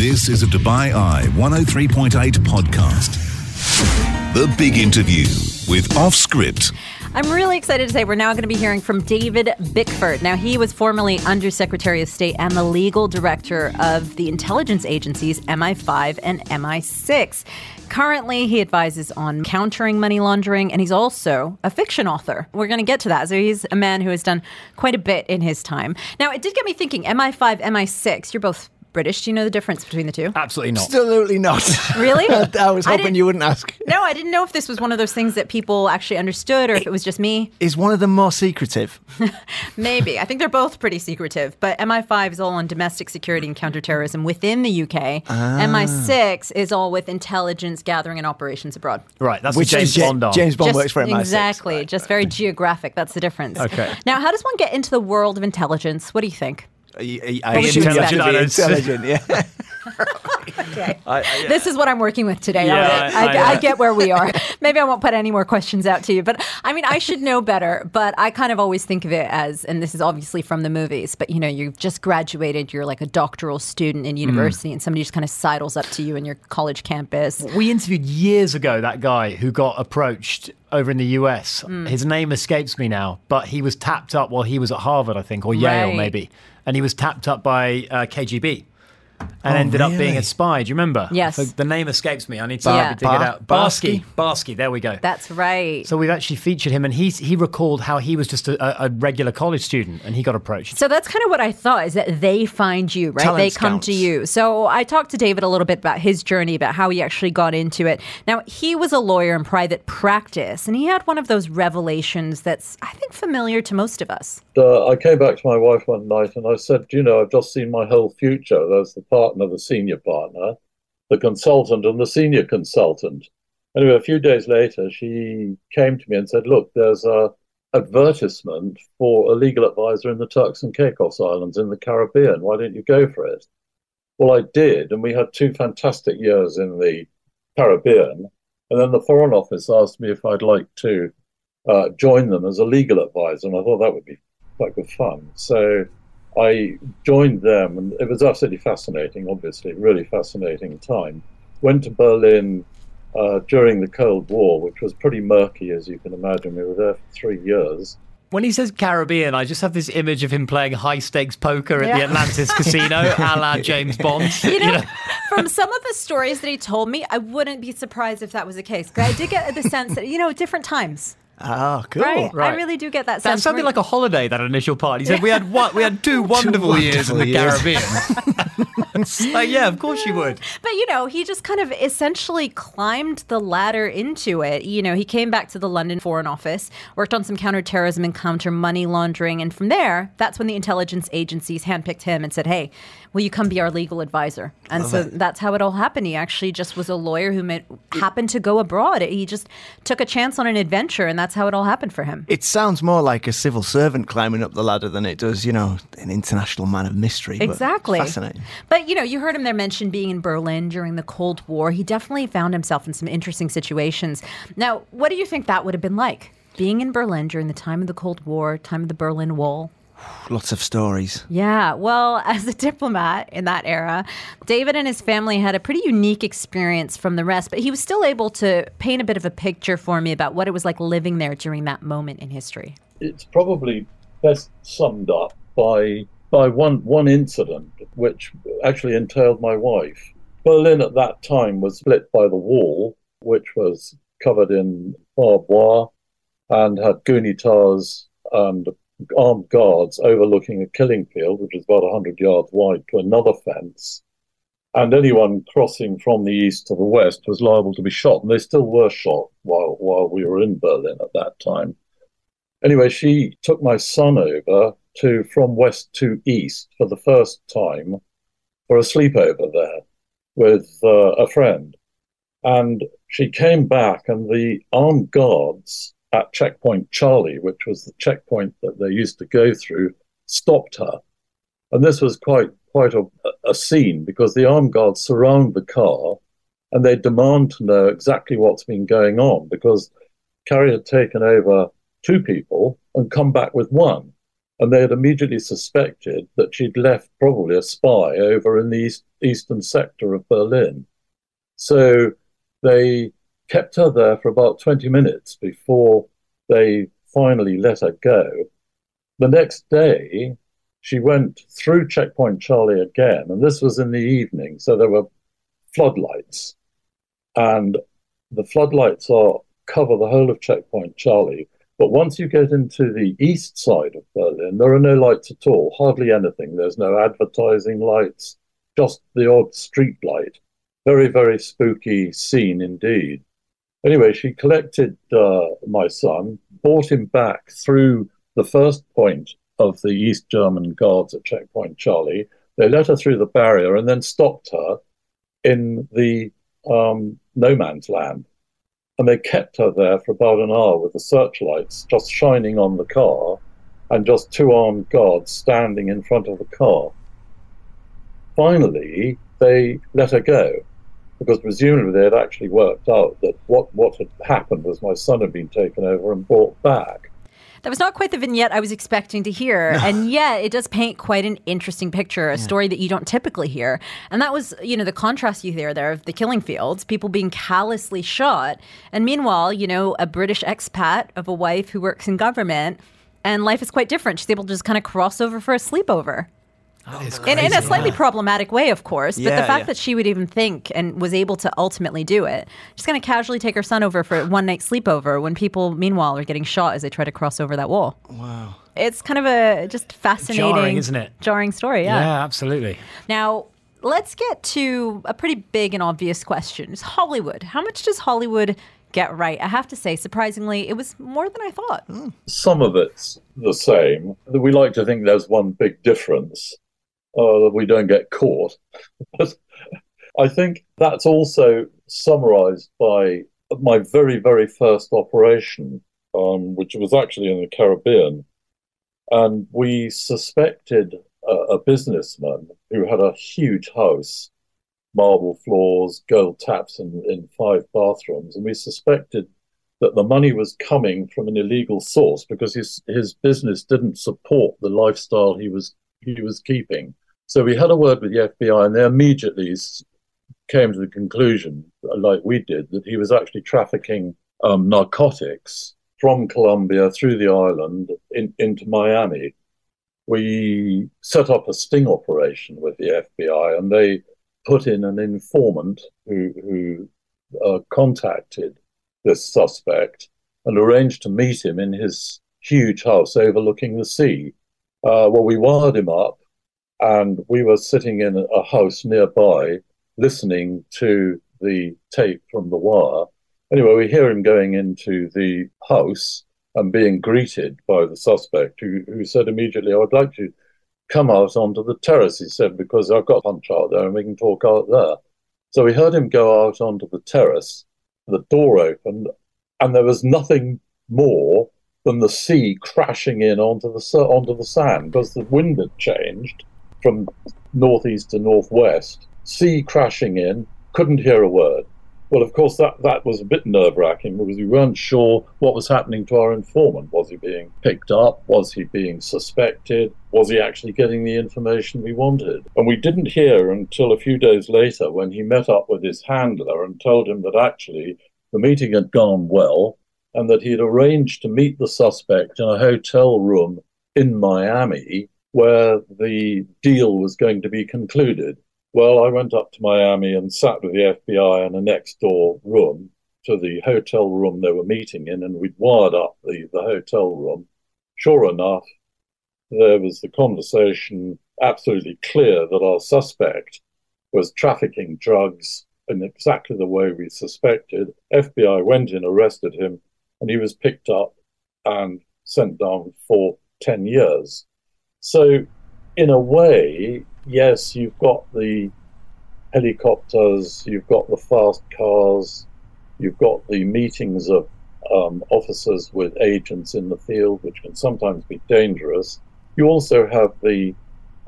This is a Dubai Eye 103.8 podcast. The big interview with Off Script. I'm really excited to say we're now going to be hearing from David Bickford. Now, he was formerly Undersecretary of State and the legal director of the intelligence agencies MI5 and MI6. Currently, he advises on countering money laundering, and he's also a fiction author. We're going to get to that. So, he's a man who has done quite a bit in his time. Now, it did get me thinking MI5, MI6, you're both British. Do you know the difference between the two? Absolutely not. Absolutely not. Really? I was I hoping didn't- you wouldn't ask. No, I didn't know if this was one of those things that people actually understood or if it was just me. Is one of them more secretive? Maybe. I think they're both pretty secretive, but MI5 is all on domestic security and counterterrorism within the UK. Ah. MI6 is all with intelligence gathering and operations abroad. Right, that's Which what James is Bond on. James Bond Just- works for MI6. Exactly. just very geographic. That's the difference. Okay. Now, how does one get into the world of intelligence? What do you think? You intelligent, yeah. Okay. I- I- This is what I'm working with today. Yeah, I- I, get where we are. Maybe I won't put any more questions out to you, but I mean, I should know better. But I kind of always think of it as, and this is obviously from the movies, but you know, you've just graduated, you're like a doctoral student in university, and somebody just kind of sidles up to you in your college campus. We interviewed years ago that guy who got approached over in the US. Hmm. His name escapes me now, but he was tapped up while he was at Harvard, I think, or Yale Right. maybe. And he was tapped up by uh, KGB and ended up being a spy. Do you remember? Yes. So the name escapes me. I need to Bar- maybe dig Bar- it out. Barsky. Barsky? Barsky. There we go. That's right. so we've actually featured him, and he's he recalled how he was just a, a regular college student, and he got approached. So that's kind of what I thought is that they find you, right? Talent they come to you. So I talked to David a little bit about his journey, about how he actually got into it. Now, he was a lawyer in private practice, and he had one of those revelations that's, I think, familiar to most of us. uh, I came back to my wife one night and I said, you know, I've just seen my whole future. There's the partner, the senior partner, the consultant, and the senior consultant." Anyway, a few days later, she came to me and said, "Look, there's a advertisement for a legal advisor in the Turks and Caicos Islands in the Caribbean. Why don't you go for it?" Well, I did, and we had two fantastic years in the Caribbean. And then the Foreign Office asked me if I'd like to uh, join them as a legal advisor, and I thought that would be quite good fun. So I joined them, and it was absolutely fascinating, obviously, really fascinating time. Went to Berlin uh, during the Cold War, which was pretty murky, as you can imagine. We were there for three years. When he says Caribbean, I just have this image of him playing high stakes poker at the Atlantis Casino, a la James Bond. You know, from some of the stories that he told me, I wouldn't be surprised if that was the case. 'Cause I did get the sense that, you know, different times. Oh, cool. Right? I really do get that That sense. sounded We're- like a holiday. That initial part. He said we had one, we had two wonderful years in the years. Caribbean. It's like, yeah, of course you would. But you know, he just kind of essentially climbed the ladder into it. You know, he came back to the London Foreign Office, worked on some counterterrorism and counter money laundering, and from there, that's when the intelligence agencies handpicked him and said, "Hey, will you come be our legal advisor?" And so that's how it all happened. He actually just was a lawyer who met, happened to go abroad. He just took a chance on an adventure, and that's how it all happened for him. It sounds more like a civil servant climbing up the ladder than it does, you know, an international man of mystery. but Exactly. Fascinating. But you know, you heard him there mention being in Berlin during the Cold War. He definitely found himself in some interesting situations. Now, what do you think that would have been like? Being in Berlin during the time of the Cold War, time of the Berlin Wall. Lots of stories. Yeah, well, as a diplomat in that era, David and his family had a pretty unique experience from the rest, but he was still able to paint a bit of a picture for me about what it was like living there during that moment in history. It's probably best summed up by by one one incident, which actually entailed my wife. Berlin at that time was split by the wall, which was covered in barbed wire and had Goonitas and armed guards overlooking a killing field, which is about 100 yards wide, to another fence. And anyone crossing from the east to the west was liable to be shot. And they still were shot while, while we were in Berlin at that time. Anyway, she took my son over to from west to east for the first time for a sleepover there with uh, a friend. And she came back, and the armed guards at checkpoint Charlie, which was the checkpoint that they used to go through, stopped her. And this was quite quite a, a scene because the armed guards surround the car and they demand to know exactly what's been going on because Carrie had taken over two people and come back with one. And they had immediately suspected that she'd left probably a spy over in the east, eastern sector of Berlin. So they kept her there for about 20 minutes before they finally let her go. The next day, she went through Checkpoint Charlie again, and this was in the evening, so there were floodlights. And the floodlights are cover the whole of Checkpoint Charlie. But once you get into the east side of Berlin, there are no lights at all, hardly anything. There's no advertising lights, just the odd street light. Very, very spooky scene indeed. Anyway, she collected uh, my son, brought him back through the first point of the East German guards at Checkpoint Charlie. They let her through the barrier and then stopped her in the um, no man's land. And they kept her there for about an hour with the searchlights just shining on the car and just two armed guards standing in front of the car. Finally, they let her go because presumably they had actually worked out that what, what had happened was my son had been taken over and brought back. That was not quite the vignette I was expecting to hear. and yet it does paint quite an interesting picture, a yeah. story that you don't typically hear. And that was, you know, the contrast you hear there of the killing fields, people being callously shot. And meanwhile, you know, a British expat of a wife who works in government and life is quite different. She's able to just kind of cross over for a sleepover. In, in, a slightly yeah. problematic way, of course, but yeah, the fact yeah. that she would even think and was able to ultimately do it, just going to casually take her son over for one night sleepover when people, meanwhile, are getting shot as they try to cross over that wall. Wow. It's kind of a just fascinating, jarring, isn't it? Jarring story, yeah. Yeah, absolutely. Now, let's get to a pretty big and obvious question. Is Hollywood. How much does Hollywood get right. I have to say, surprisingly, it was more than I thought. Some of it's the same. We like to think there's one big difference uh, that we don't get caught. but I think that's also summarized by my very, very first operation, um, which was actually in the Caribbean. And we suspected a, a businessman who had a huge house, marble floors, gold taps in, in five bathrooms. And we suspected that the money was coming from an illegal source because his, his business didn't support the lifestyle he was he was keeping. So we had a word with the FBI, and they immediately came to the conclusion, like we did, that he was actually trafficking um, narcotics from Colombia through the island in, into Miami. We set up a sting operation with the FBI, and they put in an informant who, who uh, contacted this suspect and arranged to meet him in his huge house overlooking the sea. Uh, well, we wired him up and we were sitting in a house nearby listening to the tape from the wire. Anyway, we hear him going into the house and being greeted by the suspect, who, who said immediately, I would like to come out onto the terrace, he said, because I've got a punch out there and we can talk out there. So we heard him go out onto the terrace, the door opened, and there was nothing more than the sea crashing in onto the onto the sand because the wind had changed from northeast to northwest, sea crashing in, couldn't hear a word. Well, of course, that, that was a bit nerve wracking because we weren't sure what was happening to our informant. Was he being picked up? Was he being suspected? Was he actually getting the information we wanted? And we didn't hear until a few days later when he met up with his handler and told him that actually the meeting had gone well and that he had arranged to meet the suspect in a hotel room in Miami where the deal was going to be concluded. Well, I went up to Miami and sat with the FBI in a next door room to the hotel room they were meeting in, and we'd wired up the, the hotel room. Sure enough, there was the conversation absolutely clear that our suspect was trafficking drugs in exactly the way we suspected. FBI went in, arrested him, and he was picked up and sent down for 10 years. So, in a way, yes, you've got the helicopters, you've got the fast cars, you've got the meetings of um, officers with agents in the field, which can sometimes be dangerous. You also have the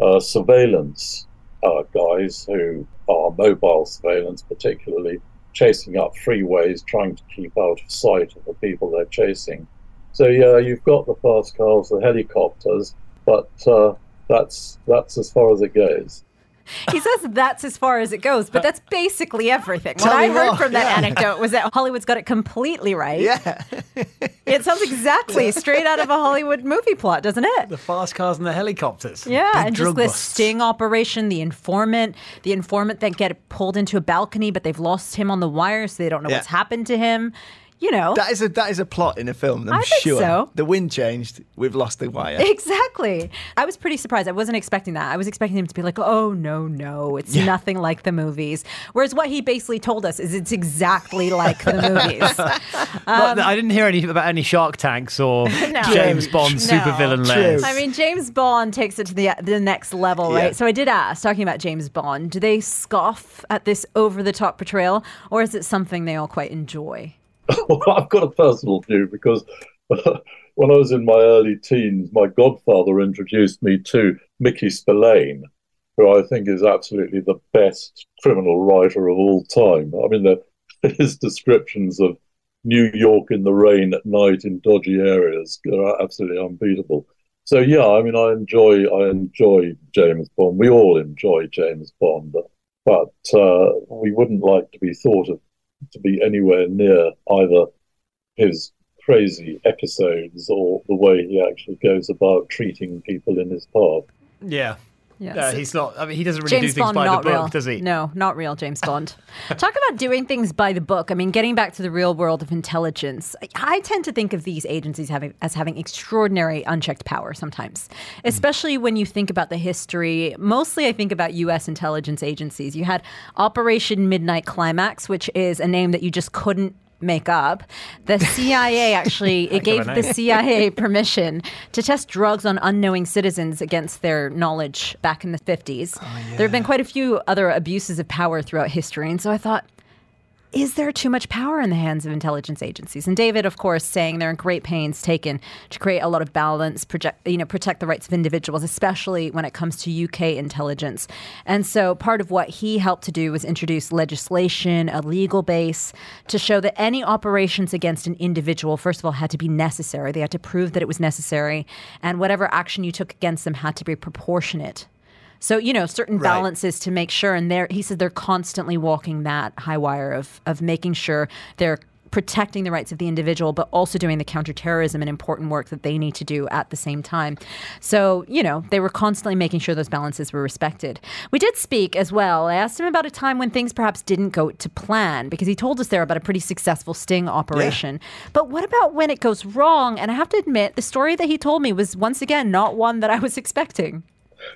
uh, surveillance uh, guys who are mobile surveillance, particularly chasing up freeways, trying to keep out of sight of the people they're chasing. So, yeah, you've got the fast cars, the helicopters, but uh, that's that's as far as it goes. He says that's as far as it goes, but that's basically everything. What I me heard more, from that yeah. anecdote was that Hollywood's got it completely right. Yeah. It sounds exactly straight out of a Hollywood movie plot, doesn't it? The fast cars and the helicopters. Yeah, Big and just drug this sting operation, the informant, the informant that get pulled into a balcony, but they've lost him on the wire, so they don't know Yeah. what's happened to him. You know, That is a that is a plot in a film. I'm I think sure. so. The wind changed. We've lost the wire. exactly. I was pretty surprised. I wasn't expecting that. I was expecting him to be like, "Oh no, no, it's Yeah. nothing like the movies." Whereas what he basically told us is it's exactly like the movies. But um, I didn't hear any about any Shark Tanks or No. James Bond No. supervillain True. layers. I mean, James Bond takes it to the the next level, Yeah. right? So I did ask, talking about James Bond, do they scoff at this over the top portrayal, or is it something they all quite enjoy? I've got a personal view because when I was in my early teens, my godfather introduced me to Mickey Spillane, who I think is absolutely the best criminal writer of all time. I mean, the, his descriptions of New York in the rain at night in dodgy areas are absolutely unbeatable. So yeah, I mean, I enjoy I enjoy James Bond. We all enjoy James Bond, but uh, we wouldn't like to be thought of to be anywhere near either his crazy episodes or the way he actually goes about treating people in his part. yeah. Yes. He's not. I mean, he doesn't really James do things Bond, by not the book, real. does he? No, not real James Bond. Talk about doing things by the book. I mean, getting back to the real world of intelligence, I, I tend to think of these agencies having as having extraordinary unchecked power sometimes, hmm. especially when you think about the history. Mostly, I think about U.S. intelligence agencies. You had Operation Midnight Climax, which is a name that you just couldn't make up. The CIA actually it gave the. CIA permission to test drugs on unknowing citizens against their knowledge back in the 50s. There have been quite a few other abuses of power throughout history. And so I thought, is there too much power in the hands of intelligence agencies? And David, of course, saying there are great pains taken to create a lot of balance, project, you know, protect the rights of individuals, especially when it comes to UK intelligence. And so part of what he helped to do was introduce legislation, a legal base, to show that any operations against an individual, first of all, had to be necessary. They had to prove that it was necessary, and whatever action you took against them had to be proportionate. So you know certain Right. balances to make sure, and they're he said they're constantly walking that high wire of of making sure they're protecting the rights of the individual, but also doing the counterterrorism and important work that they need to do at the same time. So you know they were constantly making sure those balances were respected. We did speak as well. I asked him about a time when things perhaps didn't go to plan because he told us there about a pretty successful sting operation. But what about when it goes wrong? And I have to admit, the story that he told me was once again not one that I was expecting.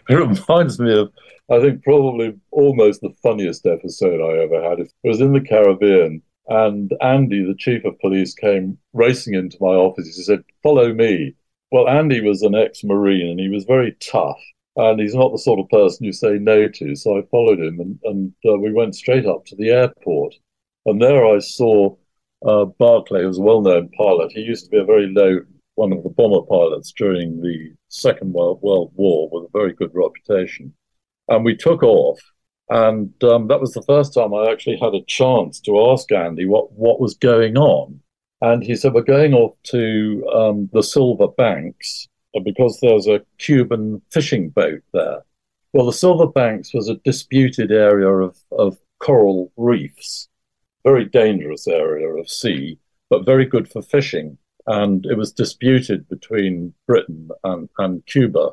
It reminds me of, I think, probably almost the funniest episode I ever had. It was in the Caribbean, and Andy, the chief of police, came racing into my office. He said, Follow me. Well, Andy was an ex Marine and he was very tough, and he's not the sort of person you say no to. So I followed him, and, and uh, we went straight up to the airport. And there I saw uh, Barclay, who was a well known pilot. He used to be a very low one of the bomber pilots during the Second World, World War with a very good reputation. And we took off. And um, that was the first time I actually had a chance to ask Andy what, what was going on. And he said, We're going off to um, the Silver Banks uh, because there's a Cuban fishing boat there. Well, the Silver Banks was a disputed area of, of coral reefs, very dangerous area of sea, but very good for fishing and it was disputed between Britain and, and Cuba.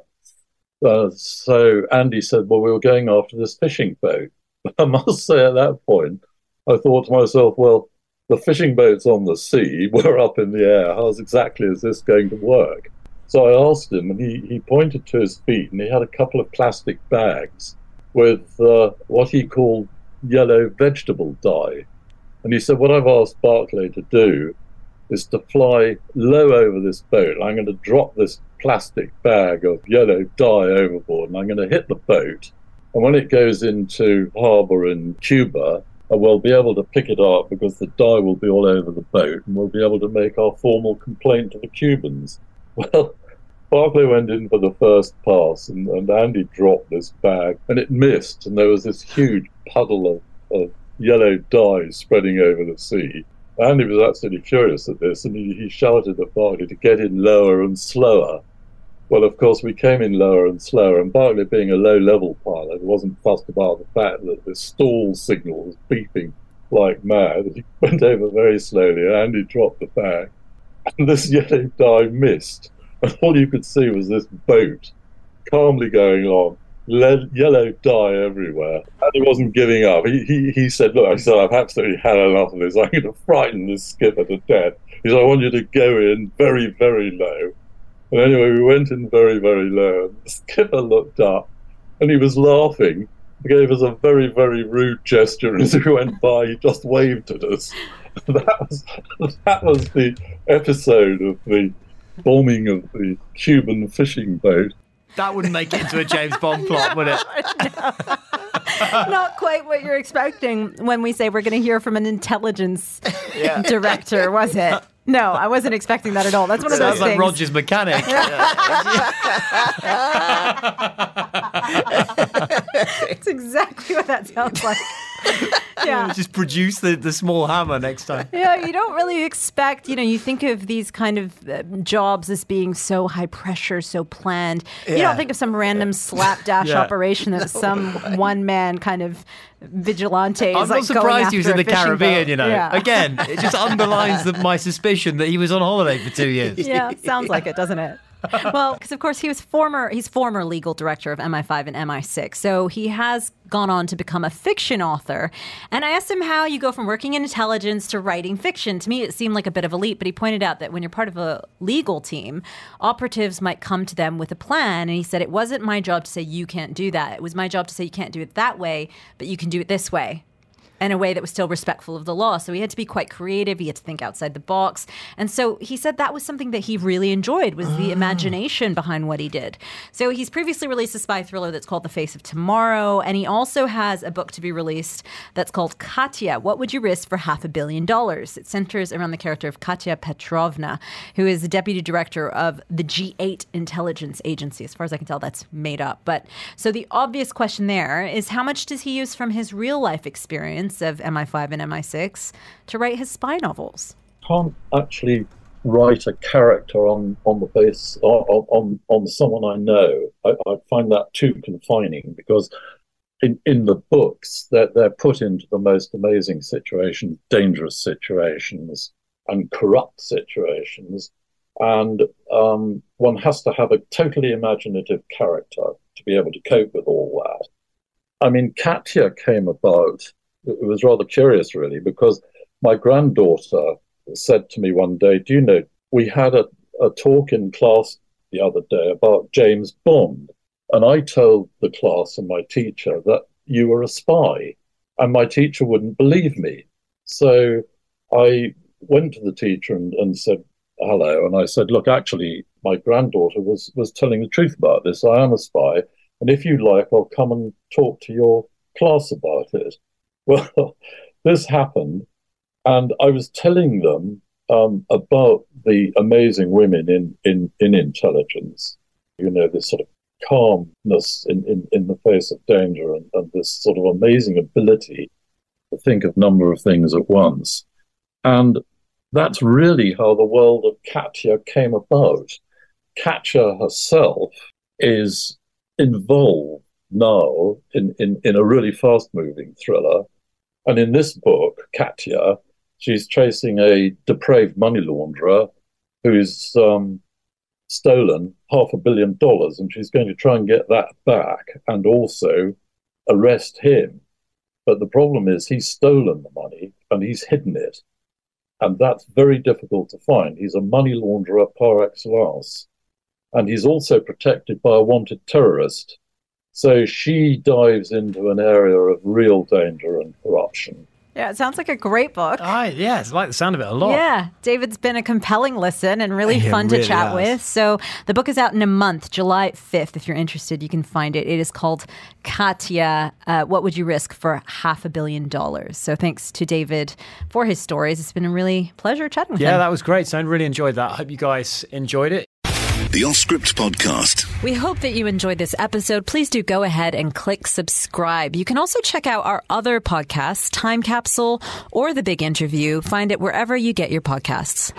Uh, so Andy said, Well, we were going after this fishing boat. I must say, at that point, I thought to myself, Well, the fishing boat's on the sea, we're up in the air. How exactly is this going to work? So I asked him, and he, he pointed to his feet, and he had a couple of plastic bags with uh, what he called yellow vegetable dye. And he said, What I've asked Barclay to do is to fly low over this boat. I'm going to drop this plastic bag of yellow dye overboard and I'm going to hit the boat. And when it goes into harbour in Cuba, I will be able to pick it up because the dye will be all over the boat and we'll be able to make our formal complaint to the Cubans. Well, Barclay went in for the first pass and, and Andy dropped this bag and it missed and there was this huge puddle of, of yellow dye spreading over the sea. Andy was absolutely furious at this, and he, he shouted at Barclay to get in lower and slower. Well, of course, we came in lower and slower, and Barclay, being a low level pilot, wasn't fussed about the fact that the stall signal was beeping like mad. He went over very slowly, and Andy dropped the bag, and this yellow dye missed. And all you could see was this boat calmly going on, le- yellow dye everywhere. And he wasn't giving up. He, he, he said, Look, I said, I've absolutely had enough of this. I'm going to frighten this skipper to death. He said, I want you to go in very, very low and anyway, we went in very, very low. And the skipper looked up and he was laughing. He gave us a very, very rude gesture And as we went by. He just waved at us. That was, that was the episode of the bombing of the Cuban fishing boat. That wouldn't make it into a James Bond plot, would it? Not quite what you're expecting when we say we're going to hear from an intelligence director, was it? No, I wasn't expecting that at all. That's one of those Sounds like things. Roger's mechanic. That's exactly what that sounds like. yeah. Just produce the, the small hammer next time. Yeah, you don't really expect, you know, you think of these kind of uh, jobs as being so high pressure, so planned. You don't think of some random slapdash Yeah. operation that some one man kind of vigilante is I'm like not surprised he was in the after a fishing Caribbean, boat. you know. Yeah. Again, it just underlines the, my suspicion that he was on holiday for two years. yeah, sounds like it, doesn't it? Well, because of course he was former he's former legal director of MI5 and MI6, so he has gone on to become a fiction author. And I asked him how you go from working in intelligence to writing fiction. To me, it seemed like a bit of a leap, but he pointed out that when you're part of a legal team, operatives might come to them with a plan, and he said it wasn't my job to say you can't do that. It was my job to say you can't do it that way, but you can do it this way in a way that was still respectful of the law. So he had to be quite creative. He had to think outside the box. And so he said that was something that he really enjoyed was the ah. imagination behind what he did. So he's previously released a spy thriller that's called The Face of Tomorrow. And he also has a book to be released that's called Katya, What Would You Risk for Half a Billion Dollars? It centers around the character of Katya Petrovna, who is the deputy director of the G8 intelligence agency. As far as I can tell, that's made up. But so the obvious question there is how much does he use from his real life experience of MI5 and MI6 to write his spy novels? can't actually write a character on on the base on on, on someone I know. I, I find that too confining because in in the books they're they're put into the most amazing situations, dangerous situations, and corrupt situations, and um, one has to have a totally imaginative character to be able to cope with all that. I mean, Katya came about. It was rather curious, really, because my granddaughter said to me one day, Do you know, we had a, a talk in class the other day about James Bond. And I told the class and my teacher that you were a spy. And my teacher wouldn't believe me. So I went to the teacher and, and said, Hello. And I said, Look, actually, my granddaughter was, was telling the truth about this. I am a spy. And if you like, I'll come and talk to your class about it. Well, this happened. And I was telling them um, about the amazing women in, in, in intelligence, you know, this sort of calmness in, in, in the face of danger and, and this sort of amazing ability to think of number of things at once. And that's really how the world of Katya came about. Katya herself is involved now in, in, in a really fast moving thriller. And in this book, Katya, she's chasing a depraved money launderer who's um, stolen half a billion dollars, and she's going to try and get that back and also arrest him. But the problem is he's stolen the money and he's hidden it. And that's very difficult to find. He's a money launderer par excellence. And he's also protected by a wanted terrorist. So she dives into an area of real danger and corruption. Yeah, it sounds like a great book. I, yeah, it's like the sound of it a lot. Yeah, David's been a compelling listen and really He fun really to chat has. with. So the book is out in a month, July 5th. If you're interested, you can find it. It is called Katya, uh, What Would You Risk for Half a Billion Dollars? So thanks to David for his stories. It's been a really pleasure chatting with you. Yeah, him. that was great. So I really enjoyed that. I hope you guys enjoyed it. The Off Script Podcast. We hope that you enjoyed this episode. Please do go ahead and click subscribe. You can also check out our other podcasts, Time Capsule or The Big Interview. Find it wherever you get your podcasts.